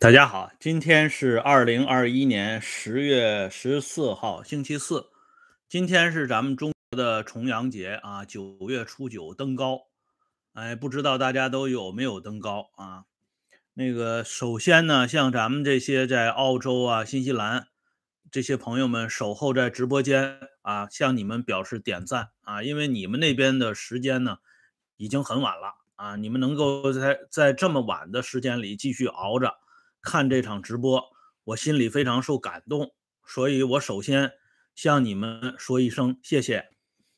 大家好，今天是二零二一年十月十四号，星期四。今天是咱们中国的重阳节啊，九月初九登高。哎，不知道大家都有没有登高啊？那个，首先呢，像咱们这些在澳洲啊、新西兰这些朋友们守候在直播间啊，向你们表示点赞啊，因为你们那边的时间呢已经很晚了啊，你们能够在在这么晚的时间里继续熬着。看这场直播，我心里非常受感动，所以我首先向你们说一声谢谢。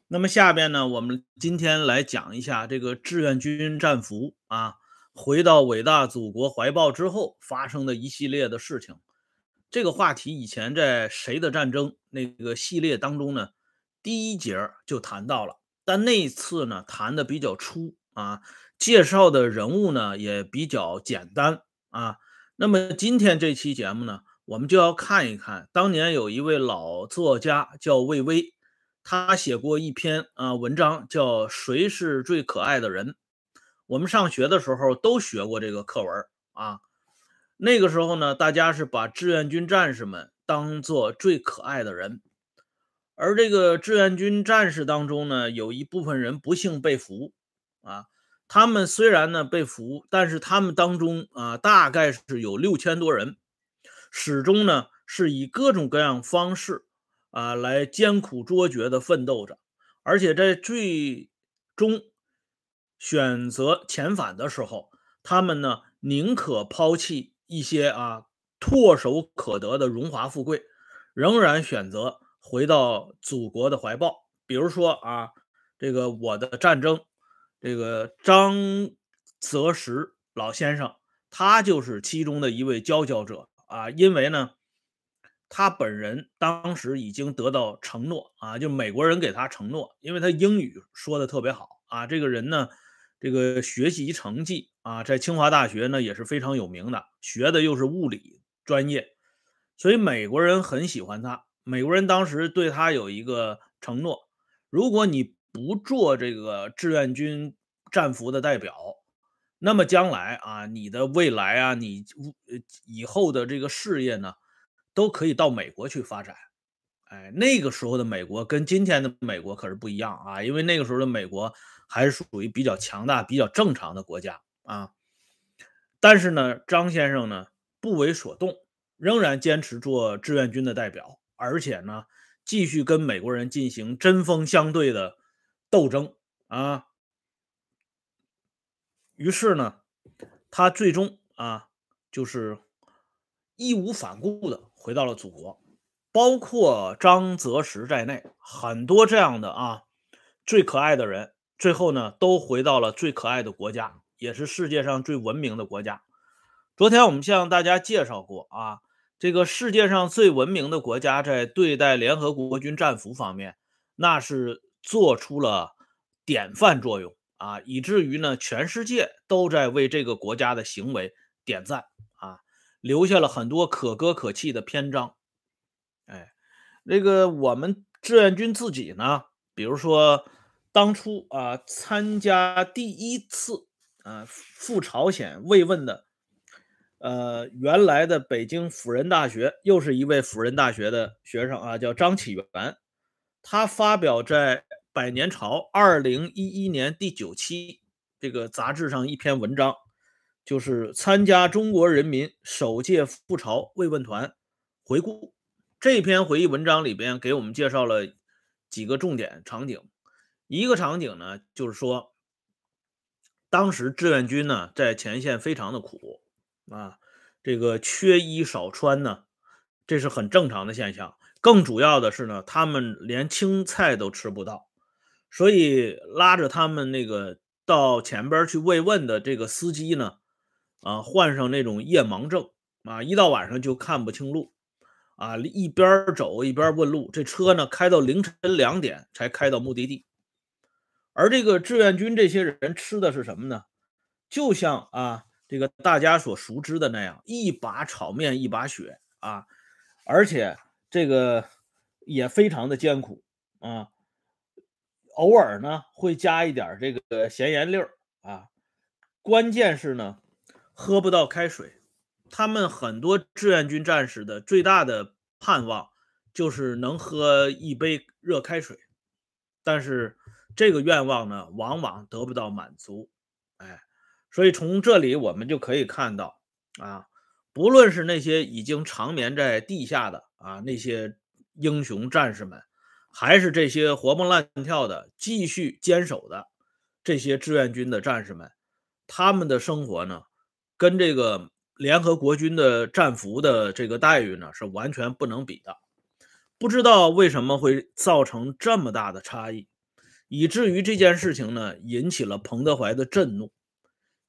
那么下边呢，我们今天来讲一下这个志愿军战俘啊，回到伟大祖国怀抱之后发生的一系列的事情。这个话题以前在《谁的战争》那个系列当中呢，第一节就谈到了，但那次呢谈的比较粗啊，介绍的人物呢也比较简单啊。那么今天这期节目呢，我们就要看一看当年有一位老作家叫魏巍，他写过一篇啊文章叫《谁是最可爱的人》。我们上学的时候都学过这个课文啊。那个时候呢，大家是把志愿军战士们当做最可爱的人，而这个志愿军战士当中呢，有一部分人不幸被俘啊。他们虽然呢被俘，但是他们当中啊，大概是有六千多人，始终呢是以各种各样方式啊来艰苦卓绝的奋斗着，而且在最终选择遣返的时候，他们呢宁可抛弃一些啊唾手可得的荣华富贵，仍然选择回到祖国的怀抱。比如说啊，这个我的战争。这个张泽石老先生，他就是其中的一位佼佼者啊。因为呢，他本人当时已经得到承诺啊，就美国人给他承诺，因为他英语说的特别好啊。这个人呢，这个学习成绩啊，在清华大学呢也是非常有名的，学的又是物理专业，所以美国人很喜欢他。美国人当时对他有一个承诺：如果你不做这个志愿军战俘的代表，那么将来啊，你的未来啊，你以后的这个事业呢，都可以到美国去发展。哎，那个时候的美国跟今天的美国可是不一样啊，因为那个时候的美国还是属于比较强大、比较正常的国家啊。但是呢，张先生呢不为所动，仍然坚持做志愿军的代表，而且呢，继续跟美国人进行针锋相对的。斗争啊，于是呢，他最终啊，就是义无反顾的回到了祖国，包括张泽石在内，很多这样的啊最可爱的人，最后呢都回到了最可爱的国家，也是世界上最文明的国家。昨天我们向大家介绍过啊，这个世界上最文明的国家在对待联合国军战俘方面，那是。做出了典范作用啊，以至于呢，全世界都在为这个国家的行为点赞啊，留下了很多可歌可泣的篇章。哎，那个我们志愿军自己呢，比如说当初啊，参加第一次啊赴朝鲜慰问的，呃，原来的北京辅仁大学又是一位辅仁大学的学生啊，叫张启元。他发表在《百年潮》二零一一年第九期这个杂志上一篇文章，就是参加中国人民首届赴朝慰问团回顾。这篇回忆文章里边给我们介绍了几个重点场景。一个场景呢，就是说，当时志愿军呢在前线非常的苦啊，这个缺衣少穿呢，这是很正常的现象。更主要的是呢，他们连青菜都吃不到，所以拉着他们那个到前边去慰问的这个司机呢，啊，患上那种夜盲症啊，一到晚上就看不清路，啊，一边走一边问路，这车呢开到凌晨两点才开到目的地。而这个志愿军这些人吃的是什么呢？就像啊，这个大家所熟知的那样，一把炒面一把血啊，而且。这个也非常的艰苦啊，偶尔呢会加一点这个咸盐粒儿啊，关键是呢喝不到开水他们很多志愿军战士的最大的盼望就是能喝一杯热开水，但是这个愿望呢，往往得不到满足。哎，所以从这里我们就可以看到啊，不论是那些已经长眠在地下的啊那些英雄战士们，还是这些活蹦乱跳的继续坚守的这些志愿军的战士们，他们的生活呢，跟这个。联合国军的战俘的这个待遇呢，是完全不能比的。不知道为什么会造成这么大的差异，以至于这件事情呢，引起了彭德怀的震怒。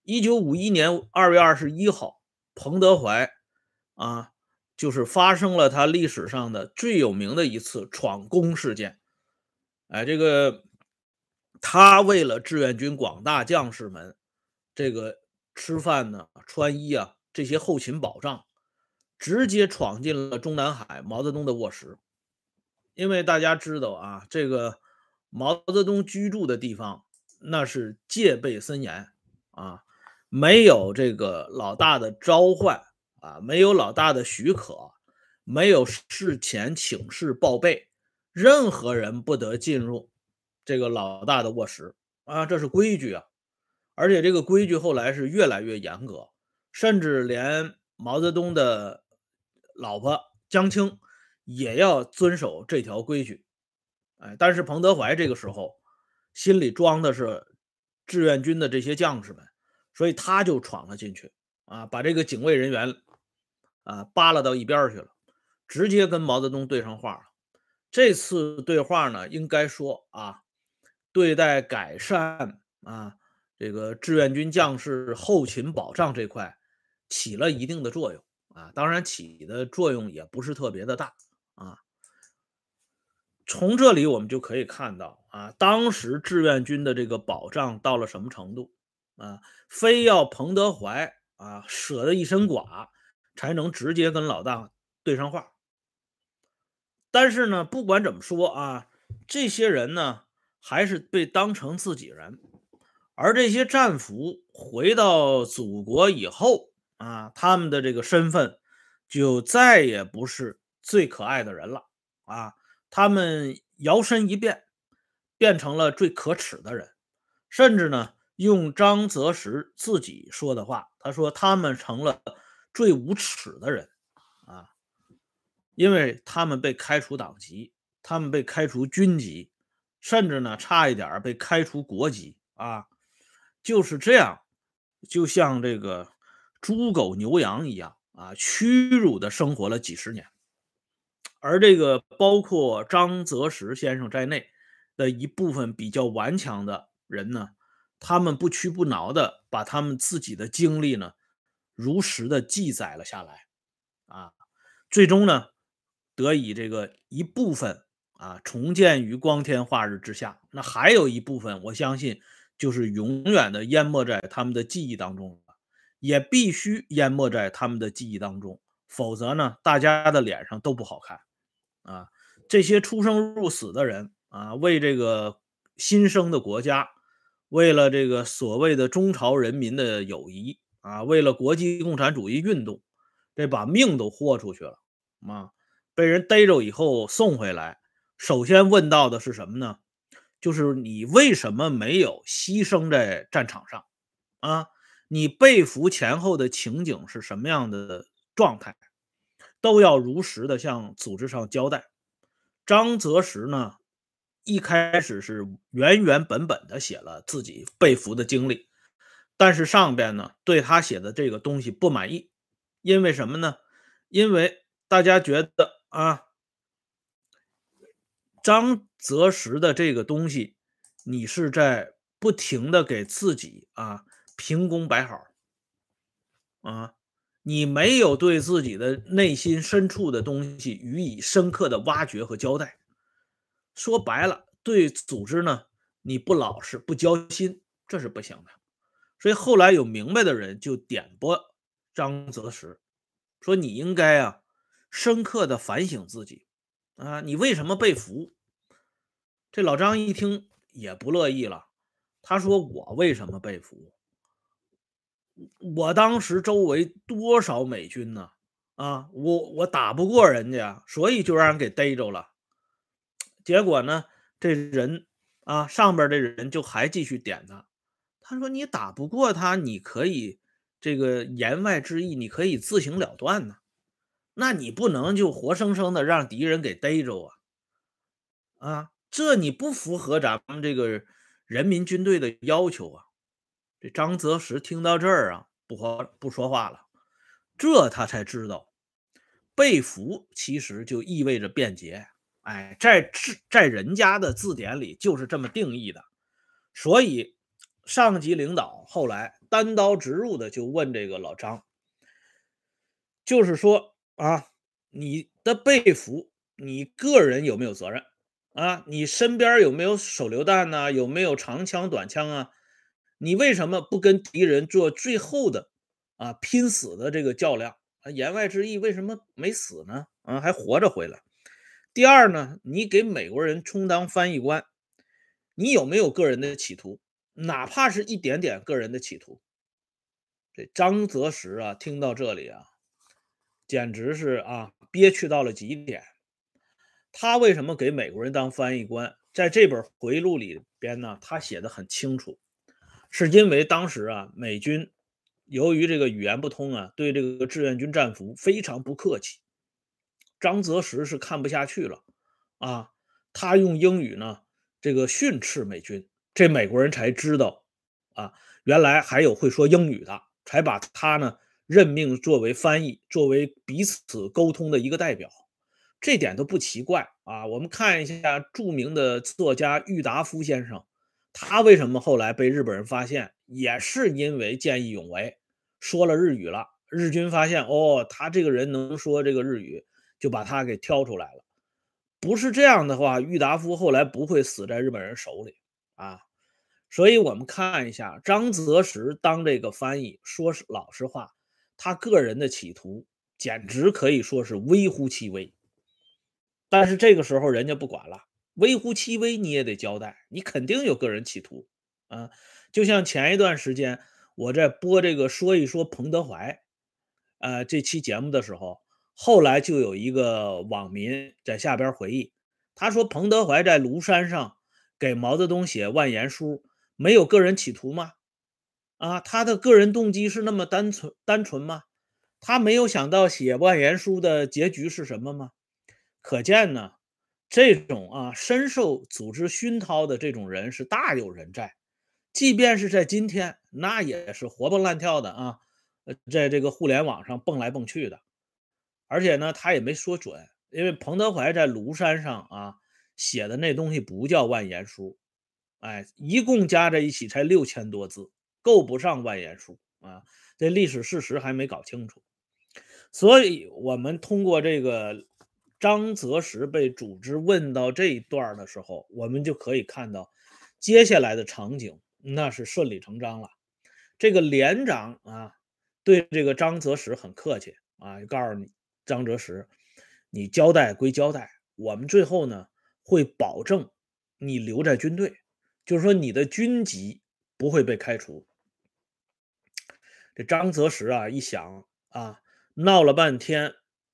一九五一年二月二十一号，彭德怀啊，就是发生了他历史上的最有名的一次闯宫事件。哎，这个他为了志愿军广大将士们这个吃饭呢、穿衣啊。这些后勤保障，直接闯进了中南海毛泽东的卧室。因为大家知道啊，这个毛泽东居住的地方那是戒备森严啊，没有这个老大的召唤啊，没有老大的许可，没有事前请示报备，任何人不得进入这个老大的卧室啊，这是规矩啊。而且这个规矩后来是越来越严格。甚至连毛泽东的老婆江青也要遵守这条规矩，哎，但是彭德怀这个时候心里装的是志愿军的这些将士们，所以他就闯了进去，啊，把这个警卫人员啊扒拉到一边去了，直接跟毛泽东对上话了。这次对话呢，应该说啊，对待改善啊这个志愿军将士后勤保障这块。起了一定的作用啊，当然起的作用也不是特别的大啊。从这里我们就可以看到啊，当时志愿军的这个保障到了什么程度啊？非要彭德怀啊舍得一身剐，才能直接跟老大对上话。但是呢，不管怎么说啊，这些人呢还是被当成自己人，而这些战俘回到祖国以后。啊，他们的这个身份就再也不是最可爱的人了啊！他们摇身一变，变成了最可耻的人，甚至呢，用张泽时自己说的话，他说他们成了最无耻的人啊，因为他们被开除党籍，他们被开除军籍，甚至呢，差一点被开除国籍啊！就是这样，就像这个。猪狗牛羊一样啊，屈辱的生活了几十年，而这个包括张泽时先生在内的一部分比较顽强的人呢，他们不屈不挠的把他们自己的经历呢，如实的记载了下来，啊，最终呢，得以这个一部分啊重建于光天化日之下，那还有一部分，我相信就是永远的淹没在他们的记忆当中了。也必须淹没在他们的记忆当中，否则呢，大家的脸上都不好看啊！这些出生入死的人啊，为这个新生的国家，为了这个所谓的中朝人民的友谊啊，为了国际共产主义运动，这把命都豁出去了啊！被人逮着以后送回来，首先问到的是什么呢？就是你为什么没有牺牲在战场上啊？你被俘前后的情景是什么样的状态，都要如实的向组织上交代。张泽时呢，一开始是原原本本的写了自己被俘的经历，但是上边呢对他写的这个东西不满意，因为什么呢？因为大家觉得啊，张择时的这个东西，你是在不停的给自己啊。凭功摆好啊！你没有对自己的内心深处的东西予以深刻的挖掘和交代，说白了，对组织呢你不老实不交心，这是不行的。所以后来有明白的人就点拨张泽时，说你应该啊深刻的反省自己啊，你为什么被俘？这老张一听也不乐意了，他说我为什么被俘？我当时周围多少美军呢？啊，我我打不过人家，所以就让人给逮着了。结果呢，这人啊，上边的人就还继续点他。他说：“你打不过他，你可以这个言外之意，你可以自行了断呢。那你不能就活生生的让敌人给逮着啊！啊，这你不符合咱们这个人民军队的要求啊！”这张泽石听到这儿啊，不说不说话了。这他才知道，被俘其实就意味着便捷。哎，在在人家的字典里就是这么定义的。所以上级领导后来单刀直入的就问这个老张，就是说啊，你的被俘，你个人有没有责任啊？你身边有没有手榴弹呢？有没有长枪短枪啊？你为什么不跟敌人做最后的啊拼死的这个较量？言外之意，为什么没死呢？啊，还活着回来。第二呢，你给美国人充当翻译官，你有没有个人的企图？哪怕是一点点个人的企图？这张泽石啊，听到这里啊，简直是啊憋屈到了极点。他为什么给美国人当翻译官？在这本回忆录里边呢，他写的很清楚。是因为当时啊，美军由于这个语言不通啊，对这个志愿军战俘非常不客气。张泽时是看不下去了啊，他用英语呢这个训斥美军，这美国人才知道啊，原来还有会说英语的，才把他呢任命作为翻译，作为彼此沟通的一个代表。这点都不奇怪啊。我们看一下著名的作家郁达夫先生。他为什么后来被日本人发现，也是因为见义勇为，说了日语了。日军发现，哦，他这个人能说这个日语，就把他给挑出来了。不是这样的话，郁达夫后来不会死在日本人手里啊。所以，我们看一下张泽时当这个翻译，说是老实话，他个人的企图简直可以说是微乎其微。但是这个时候，人家不管了。微乎其微，你也得交代，你肯定有个人企图啊！就像前一段时间我在播这个说一说彭德怀，呃，这期节目的时候，后来就有一个网民在下边回忆，他说彭德怀在庐山上给毛泽东写万言书，没有个人企图吗？啊，他的个人动机是那么单纯单纯吗？他没有想到写万言书的结局是什么吗？可见呢。这种啊深受组织熏陶的这种人是大有人在，即便是在今天，那也是活蹦乱跳的啊，在这个互联网上蹦来蹦去的。而且呢，他也没说准，因为彭德怀在庐山上啊写的那东西不叫万言书，哎，一共加在一起才六千多字，够不上万言书啊。这历史事实还没搞清楚，所以我们通过这个。张泽时被组织问到这一段的时候，我们就可以看到接下来的场景，那是顺理成章了。这个连长啊，对这个张泽时很客气啊，告诉你张泽时，你交代归交代，我们最后呢会保证你留在军队，就是说你的军级不会被开除。这张泽石啊，一想啊，闹了半天。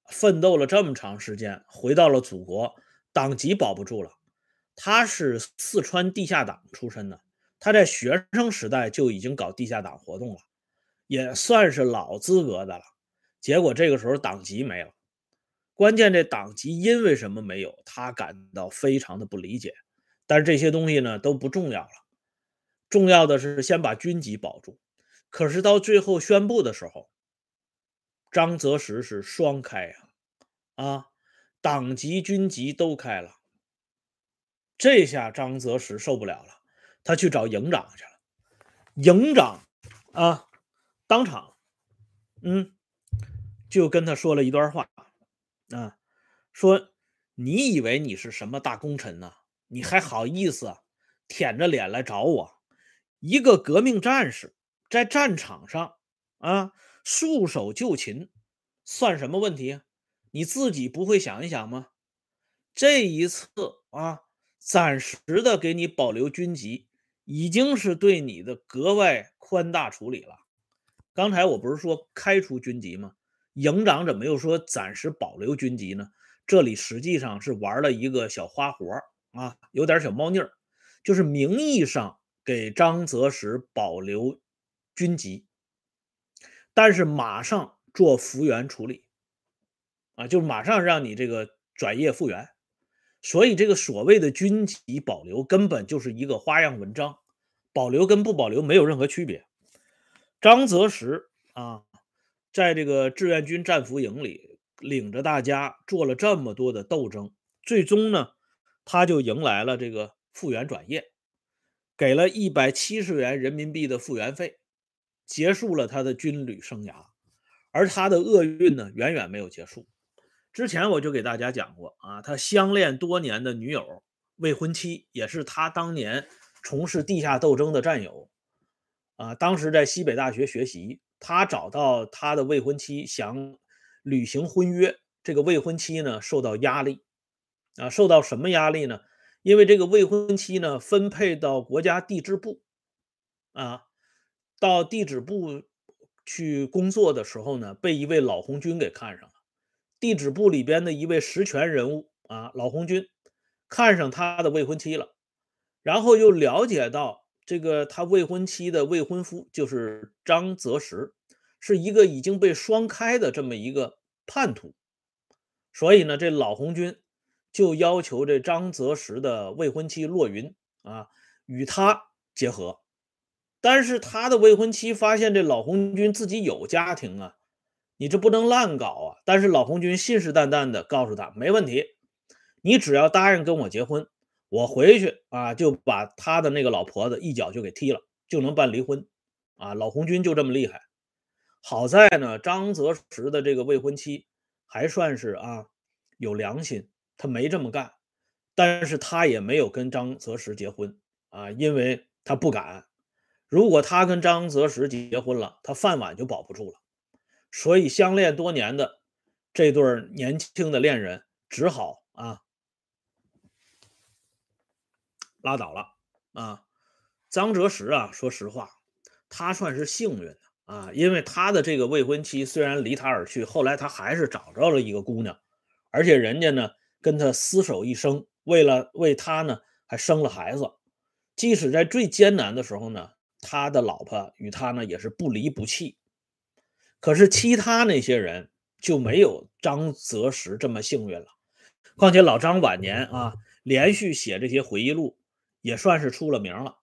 奋斗了这么长时间，回到了祖国，党籍保不住了。他是四川地下党出身的，他在学生时代就已经搞地下党活动了，也算是老资格的了。结果这个时候党籍没了，关键这党籍因为什么没有，他感到非常的不理解。但是这些东西呢都不重要了，重要的是先把军籍保住。可是到最后宣布的时候。张泽时是双开呀，啊，党籍、军籍都开了。这下张泽时受不了了，他去找营长去了。营长啊，当场，嗯，就跟他说了一段话啊，说你以为你是什么大功臣呢？你还好意思舔着脸来找我？一个革命战士在战场上啊。束手就擒，算什么问题？你自己不会想一想吗？这一次啊，暂时的给你保留军籍，已经是对你的格外宽大处理了。刚才我不是说开除军籍吗？营长怎么又说暂时保留军籍呢？这里实际上是玩了一个小花活啊，有点小猫腻儿，就是名义上给张泽时保留军籍，但是马上做复员处理啊，就马上让你这个转业复员。所以这个所谓的军籍保留根本就是一个花样文章，保留跟不保留没有任何区别。张泽时啊，在这个志愿军战俘营里领着大家做了这么多的斗争，最终呢，他就迎来了这个复员转业，给了一百七十元人民币的复员费，结束了他的军旅生涯。而他的厄运呢，远远没有结束。之前我就给大家讲过啊，他相恋多年的女友未婚妻，也是他当年从事地下斗争的战友啊。当时在西北大学学习，他找到他的未婚妻，想履行婚约。这个未婚妻呢，受到压力啊，受到什么压力呢？因为这个未婚妻呢，分配到国家地质部啊，到地质部去工作的时候呢，被一位老红军给看上了。地质部里边的一位实权人物啊，老红军看上他的未婚妻了，然后又了解到这个他未婚妻的未婚夫就是张泽时，是一个已经被双开的这么一个叛徒，所以呢，这老红军就要求这张泽时的未婚妻骆云啊与他结合，但是他的未婚妻发现这老红军自己有家庭啊。你这不能乱搞啊！但是老红军信誓旦旦的告诉他，没问题，你只要答应跟我结婚，我回去啊就把他的那个老婆子一脚就给踢了，就能办离婚啊！老红军就这么厉害。好在呢，张泽时的这个未婚妻还算是啊有良心，他没这么干，但是他也没有跟张泽时结婚啊，因为他不敢。如果他跟张泽时结婚了，他饭碗就保不住了。所以，相恋多年的这对年轻的恋人只好啊拉倒了啊。张泽时啊，说实话，他算是幸运的啊，因为他的这个未婚妻虽然离他而去，后来他还是找着了一个姑娘，而且人家呢跟他厮守一生，为了为他呢还生了孩子。即使在最艰难的时候呢，他的老婆与他呢也是不离不弃。可是其他那些人就没有张泽时这么幸运了。况且老张晚年啊，连续写这些回忆录，也算是出了名了。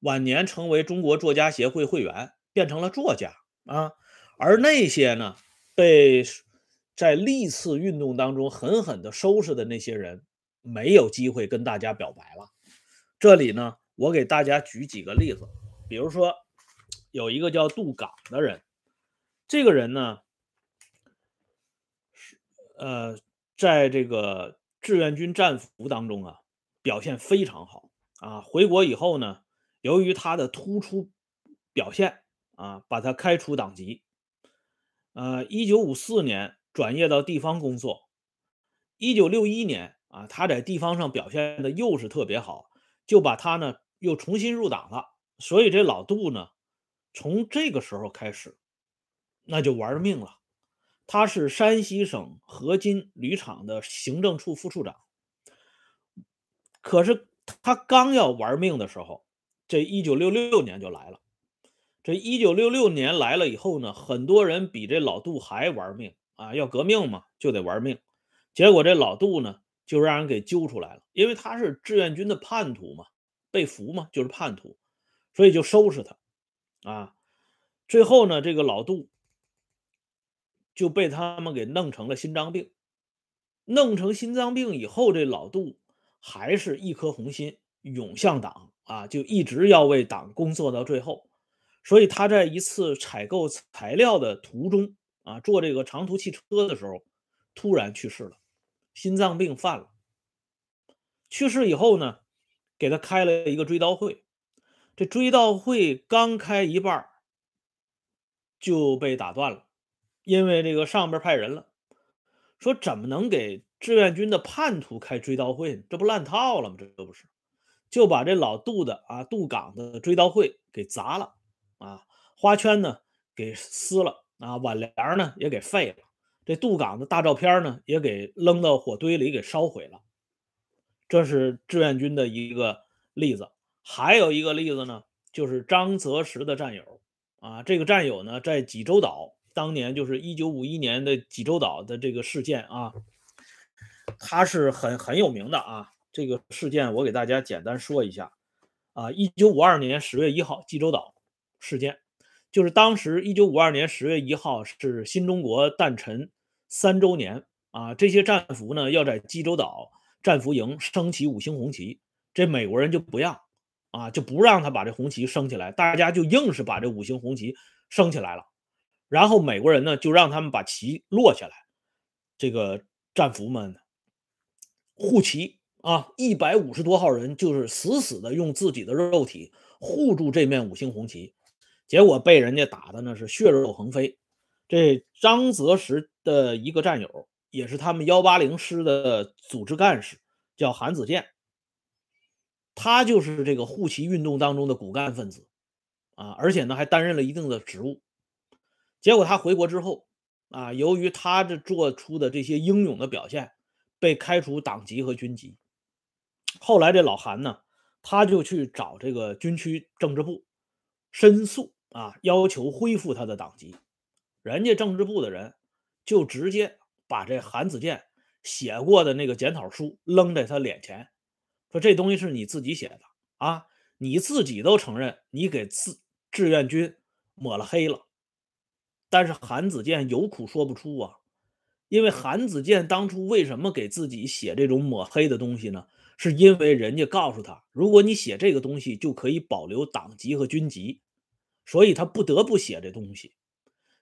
晚年成为中国作家协会会员，变成了作家啊。而那些呢，被在历次运动当中狠狠的收拾的那些人，没有机会跟大家表白了。这里呢，我给大家举几个例子，比如说有一个叫杜岗的人。这个人呢，呃，在这个志愿军战俘当中啊，表现非常好啊。回国以后呢，由于他的突出表现啊，把他开除党籍。呃，一九五四年转业到地方工作，一九六一年啊，他在地方上表现的又是特别好，就把他呢又重新入党了。所以这老杜呢，从这个时候开始。那就玩命了。他是山西省合金铝厂的行政处副处长。可是他刚要玩命的时候，这一九六六年就来了。这一九六六年来了以后呢，很多人比这老杜还玩命啊！要革命嘛，就得玩命。结果这老杜呢，就让人给揪出来了，因为他是志愿军的叛徒嘛，被俘嘛，就是叛徒，所以就收拾他啊。最后呢，这个老杜。就被他们给弄成了心脏病，弄成心脏病以后，这老杜还是一颗红心，涌向党啊，就一直要为党工作到最后。所以他在一次采购材料的途中啊，坐这个长途汽车的时候，突然去世了，心脏病犯了。去世以后呢，给他开了一个追悼会，这追悼会刚开一半就被打断了。因为这个上边派人了，说怎么能给志愿军的叛徒开追悼会？这不烂套了吗？这不是，就把这老杜的啊杜岗的追悼会给砸了啊！花圈呢给撕了啊，挽联呢也给废了，这杜港的大照片呢也给扔到火堆里给烧毁了。这是志愿军的一个例子。还有一个例子呢，就是张泽石的战友啊，这个战友呢在济州岛，当年就是一九五一年的济州岛的这个事件啊，他是很很有名的啊。这个事件我给大家简单说一下啊，一九五二年十月一号济州岛事件。就是当时一九五二年十月一号是新中国诞辰三周年啊，这些战俘呢要在济州岛战俘营升起五星红旗，这美国人就不让啊，就不让他把这红旗升起来，大家就硬是把这五星红旗升起来了，然后美国人呢就让他们把旗落下来，这个战俘们护旗啊，一百五十多号人就是死死的用自己的肉体护住这面五星红旗。结果被人家打的呢是血肉横飞。这张泽石的一个战友，也是他们幺八零师的组织干事，叫韩子健。他就是这个护旗运动当中的骨干分子啊，而且呢还担任了一定的职务。结果他回国之后啊，由于他这做出的这些英勇的表现，被开除党籍和军籍。后来这老韩呢，他就去找这个军区政治部申诉。啊，要求恢复他的党籍，人家政治部的人就直接把这韩子健写过的那个检讨书扔在他脸前，说这东西是你自己写的啊，你自己都承认你给自志愿军抹了黑了，但是韩子健有苦说不出啊，因为韩子健当初为什么给自己写这种抹黑的东西呢？是因为人家告诉他，如果你写这个东西，就可以保留党籍和军籍。所以他不得不写这东西，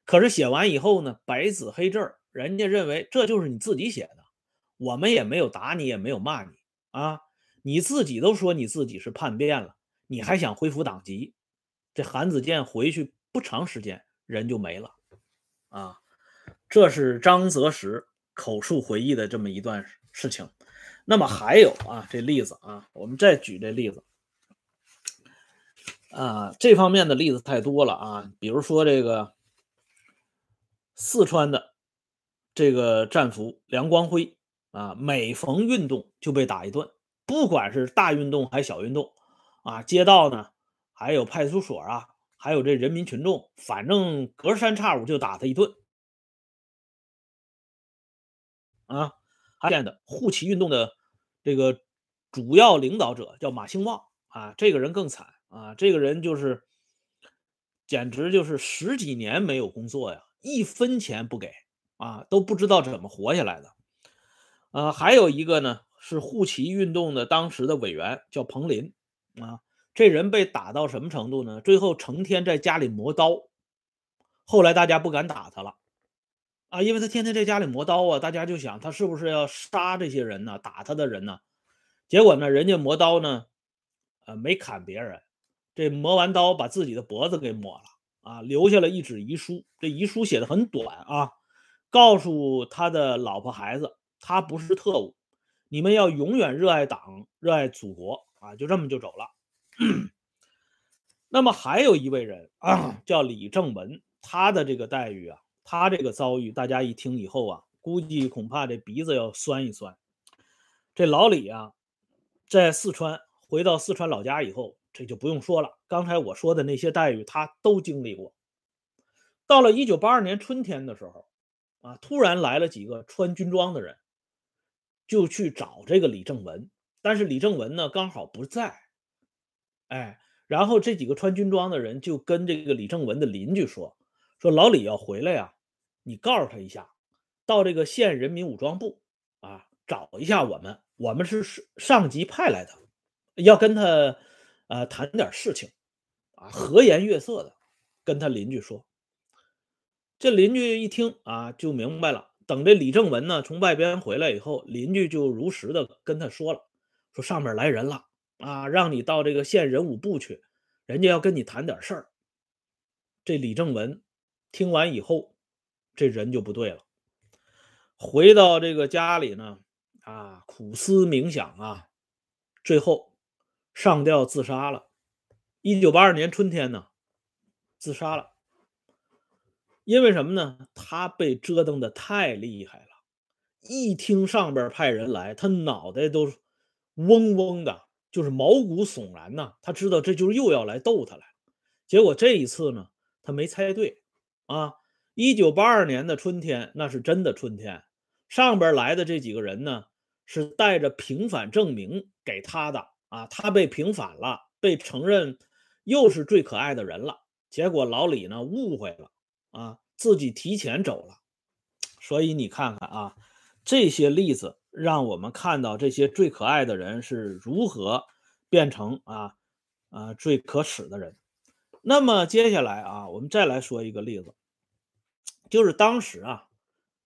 可是写完以后呢，白纸黑字人家认为这就是你自己写的，我们也没有打你，也没有骂你啊，你自己都说你自己是叛变了，你还想恢复党籍？这韩子健回去不长时间人就没了啊，这是张择时口述回忆的这么一段事情。那么还有啊，这例子啊，我们再举这例子。啊，这方面的例子太多了啊！比如说这个四川的这个战俘梁光辉啊，每逢运动就被打一顿，不管是大运动还是小运动啊，街道呢，还有派出所啊，还有这人民群众，反正隔三差五就打他一顿啊。见的护旗运动的这个主要领导者叫马兴旺啊，这个人更惨。啊，这个人就是，简直就是十几年没有工作呀，一分钱不给啊，都不知道怎么活下来的。呃，还有一个呢，是护旗运动的当时的委员，叫彭林啊。这人被打到什么程度呢？最后成天在家里磨刀。后来大家不敢打他了啊，因为他天天在家里磨刀啊，大家就想他是不是要杀这些人呢？打他的人呢？结果呢，人家磨刀呢，呃，没砍别人。这磨完刀，把自己的脖子给抹了啊，留下了一纸遗书。这遗书写的很短啊，告诉他的老婆孩子，他不是特务，你们要永远热爱党，热爱祖国啊，就这么就走了。那么还有一位人啊，叫李正文，他的这个待遇啊，他这个遭遇，大家一听以后啊，估计恐怕这鼻子要酸一酸。这老李啊，在四川回到四川老家以后。这就不用说了，刚才我说的那些待遇，他都经历过。到了一九八二年春天的时候，啊，突然来了几个穿军装的人，就去找这个李正文，但是李正文呢刚好不在，哎，然后这几个穿军装的人就跟这个李正文的邻居说：“说老李要回来呀，你告诉他一下，到这个县人民武装部啊找一下我们，我们是上级派来的，要跟他。”啊，谈点事情，啊，和颜悦色的跟他邻居说。这邻居一听啊，就明白了。等这李正文呢从外边回来以后，邻居就如实的跟他说了，说上面来人了啊，让你到这个县人武部去，人家要跟你谈点事儿。这李正文听完以后，这人就不对了。回到这个家里呢，啊，苦思冥想啊，最后。上吊自杀了，一九八二年春天呢，自杀了。因为什么呢？他被折腾的太厉害了，一听上边派人来，他脑袋都嗡嗡的，就是毛骨悚然呐。他知道这就是又要来逗他来，结果这一次呢，他没猜对啊。一九八二年的春天，那是真的春天，上边来的这几个人呢，是带着平反证明给他的啊，他被平反了，被承认又是最可爱的人了。结果老李呢误会了。啊，自己提前走了，所以你看看啊，这些例子让我们看到这些最可爱的人是如何变成啊啊最可耻的人。那么接下来啊，我们再来说一个例子，就是当时啊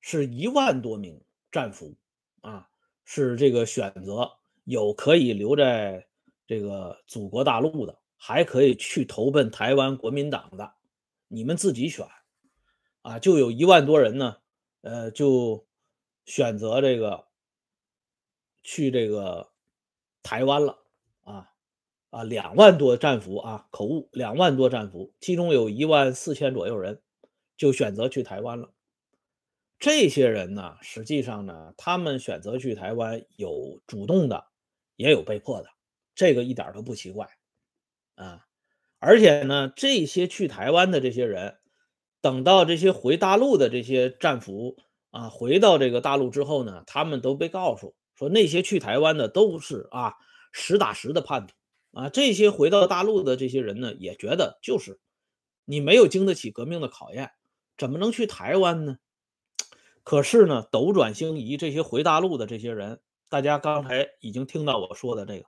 是一万多名战俘啊，是这个选择有可以留在这个祖国大陆的，还可以去投奔台湾国民党的，你们自己选。啊，就有一万多人呢，呃，就选择这个去这个台湾了啊啊，两万多战俘啊，口误，两万多战俘，其中有一万四千左右人就选择去台湾了。这些人呢，实际上呢，他们选择去台湾有主动的，也有被迫的，这个一点都不奇怪啊。而且呢，这些去台湾的这些人。等到这些回大陆的这些战俘啊，回到这个大陆之后呢，他们都被告诉说，那些去台湾的都是啊实打实的叛徒啊。这些回到大陆的这些人呢，也觉得就是你没有经得起革命的考验，怎么能去台湾呢？可是呢，斗转星移，这些回大陆的这些人，大家刚才已经听到我说的这个，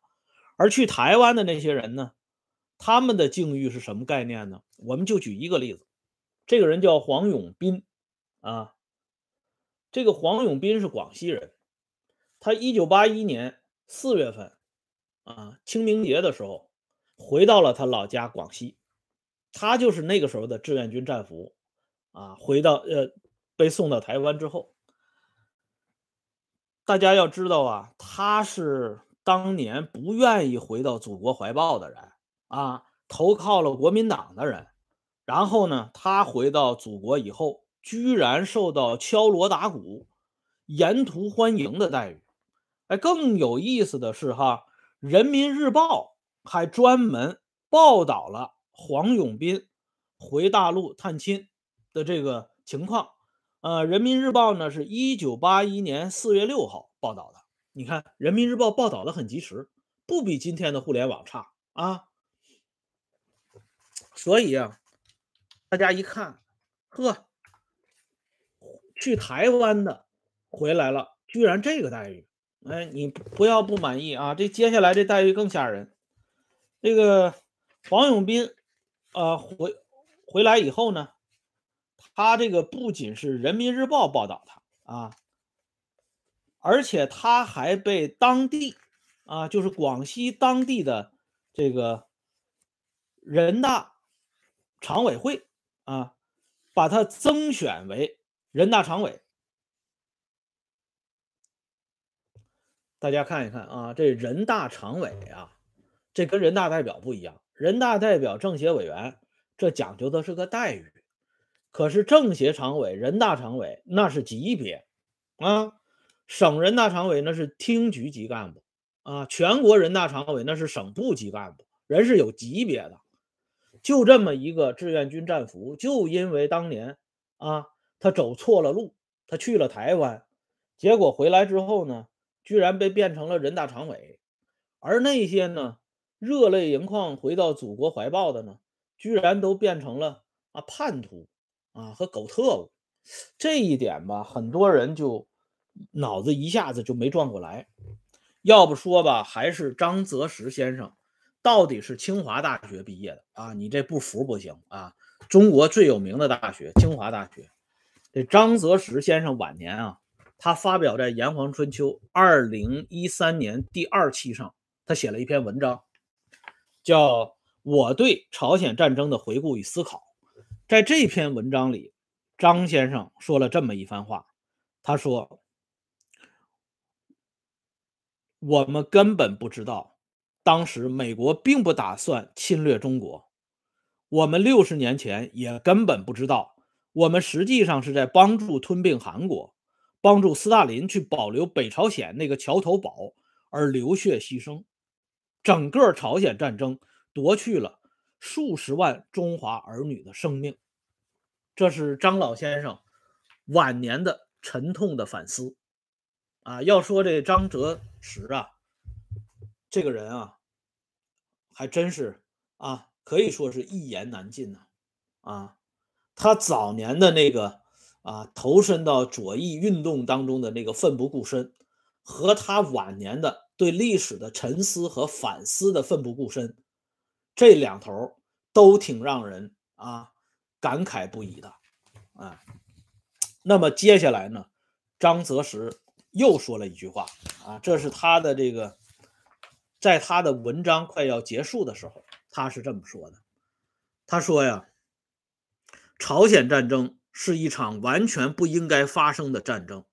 而去台湾的那些人呢，他们的境遇是什么概念呢？我们就举一个例子。这个人叫黄永斌，啊，这个黄永斌是广西人，他一九八一年四月份，啊，清明节的时候回到了他老家广西，他就是那个时候的志愿军战俘，啊，回到呃被送到台湾之后，大家要知道啊，他是当年不愿意回到祖国怀抱的人，啊，投靠了国民党的人。然后呢，他回到祖国以后，居然受到敲锣打鼓、沿途欢迎的待遇。哎，更有意思的是，哈，《人民日报》还专门报道了黄永斌回大陆探亲的这个情况。呃，《人民日报》呢是一九八一年四月六号报道的。你看，《人民日报》报道的很及时，不比今天的互联网差啊。所以啊。大家一看，呵，去台湾的回来了，居然这个待遇！哎，你不要不满意啊！这接下来这待遇更吓人。这个黄永斌，呃，回回来以后呢，他这个不仅是人民日报报道他啊，而且他还被当地啊，就是广西当地的这个人大常委会。啊，把他增选为人大常委。大家看一看啊，这人大常委啊，这跟人大代表不一样。人大代表、政协委员，这讲究的是个待遇。可是政协常委、人大常委那是级别啊，省人大常委那是厅局级干部啊，全国人大常委那是省部级干部，人是有级别的。就这么一个志愿军战俘，就因为当年啊，他走错了路，他去了台湾，结果回来之后呢，居然被变成了人大常委，而那些呢热泪盈眶回到祖国怀抱的呢，居然都变成了啊叛徒啊和狗特务，这一点吧，很多人就脑子一下子就没转过来，要不说吧，还是张择实先生。到底是清华大学毕业的啊？你这不服不行啊！中国最有名的大学，清华大学。这张择实先生晚年啊，他发表在《炎黄春秋》二零一三年第二期上，他写了一篇文章，叫《我对朝鲜战争的回顾与思考》。在这篇文章里，张先生说了这么一番话，他说：“我们根本不知道。”当时美国并不打算侵略中国，我们六十年前也根本不知道我们实际上是在帮助吞并韩国，帮助斯大林去保留北朝鲜那个桥头堡而流血牺牲。整个朝鲜战争夺去了数十万中华儿女的生命，这是张老先生晚年的沉痛的反思。啊，要说这张哲时啊，这个人啊，还真是啊，可以说是一言难尽呐。啊，他早年的那个啊，投身到左翼运动当中的那个奋不顾身，和他晚年的对历史的沉思和反思的奋不顾身，这两头都挺让人啊感慨不已的。啊，那么接下来呢，张泽时。又说了一句话啊，这是他的这个，在他的文章快要结束的时候，他是这么说的。他说呀，朝鲜战争是一场完全不应该发生的战争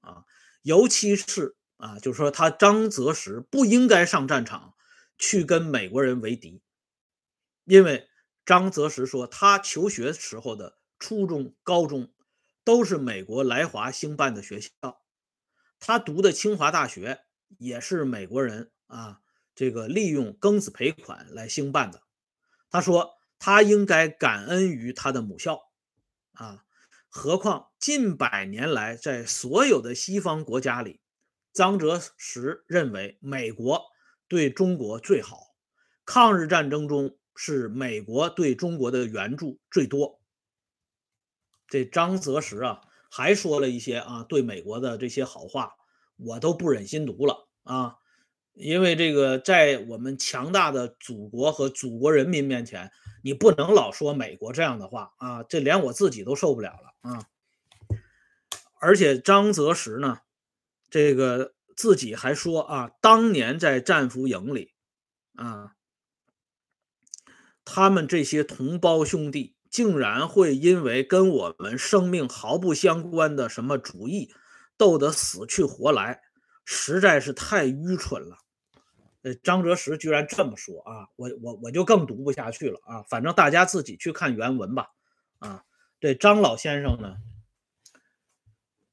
啊，尤其是啊，就是说他张泽时不应该上战场去跟美国人为敌，因为张泽时说他求学时候的初中、高中都是美国来华兴办的学校。他读的清华大学也是美国人啊，这个利用庚子赔款来兴办的。他说他应该感恩于他的母校啊，何况近百年来在所有的西方国家里，张泽时认为美国对中国最好，抗日战争中是美国对中国的援助最多。这张泽时啊。还说了一些啊，对美国的这些好话，我都不忍心读了啊，因为这个在我们强大的祖国和祖国人民面前，你不能老说美国这样的话啊，这连我自己都受不了了啊。而且张泽时呢，这个自己还说啊，当年在战俘营里啊，他们这些同胞兄弟。竟然会因为跟我们生命毫不相关的什么主义斗得死去活来，实在是太愚蠢了。呃，张哲时居然这么说啊，我我我就更读不下去了啊。反正大家自己去看原文吧。啊，这张老先生呢，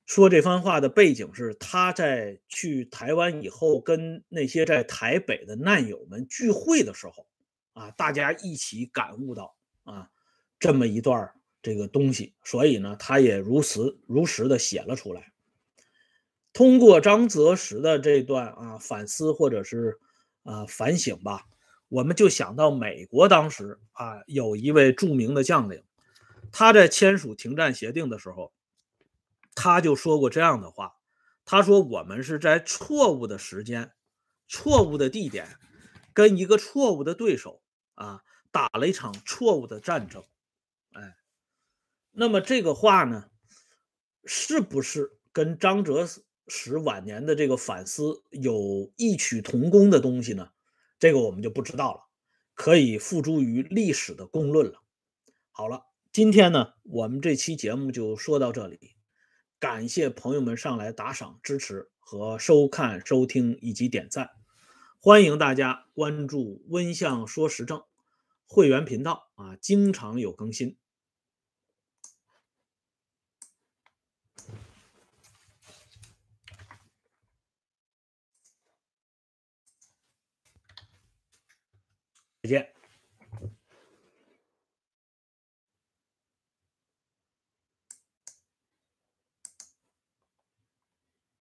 说这番话的背景是他在去台湾以后，跟那些在台北的难友们聚会的时候，啊，大家一起感悟到啊。这么一段这个东西，所以呢，他也如实如实的写了出来。通过张择时的这段啊反思或者是啊反省吧，我们就想到美国当时啊有一位著名的将领，他在签署停战协定的时候，他就说过这样的话，他说我们是在错误的时间、错误的地点，跟一个错误的对手啊打了一场错误的战争。哎，那么这个话呢，是不是跟张哲时晚年的这个反思有异曲同工的东西呢？这个我们就不知道了，可以付诸于历史的公论了。好了，今天呢，我们这期节目就说到这里，感谢朋友们上来打赏支持和收看、收听以及点赞，欢迎大家关注“温相说时政”。会员频道啊，经常有更新。再见。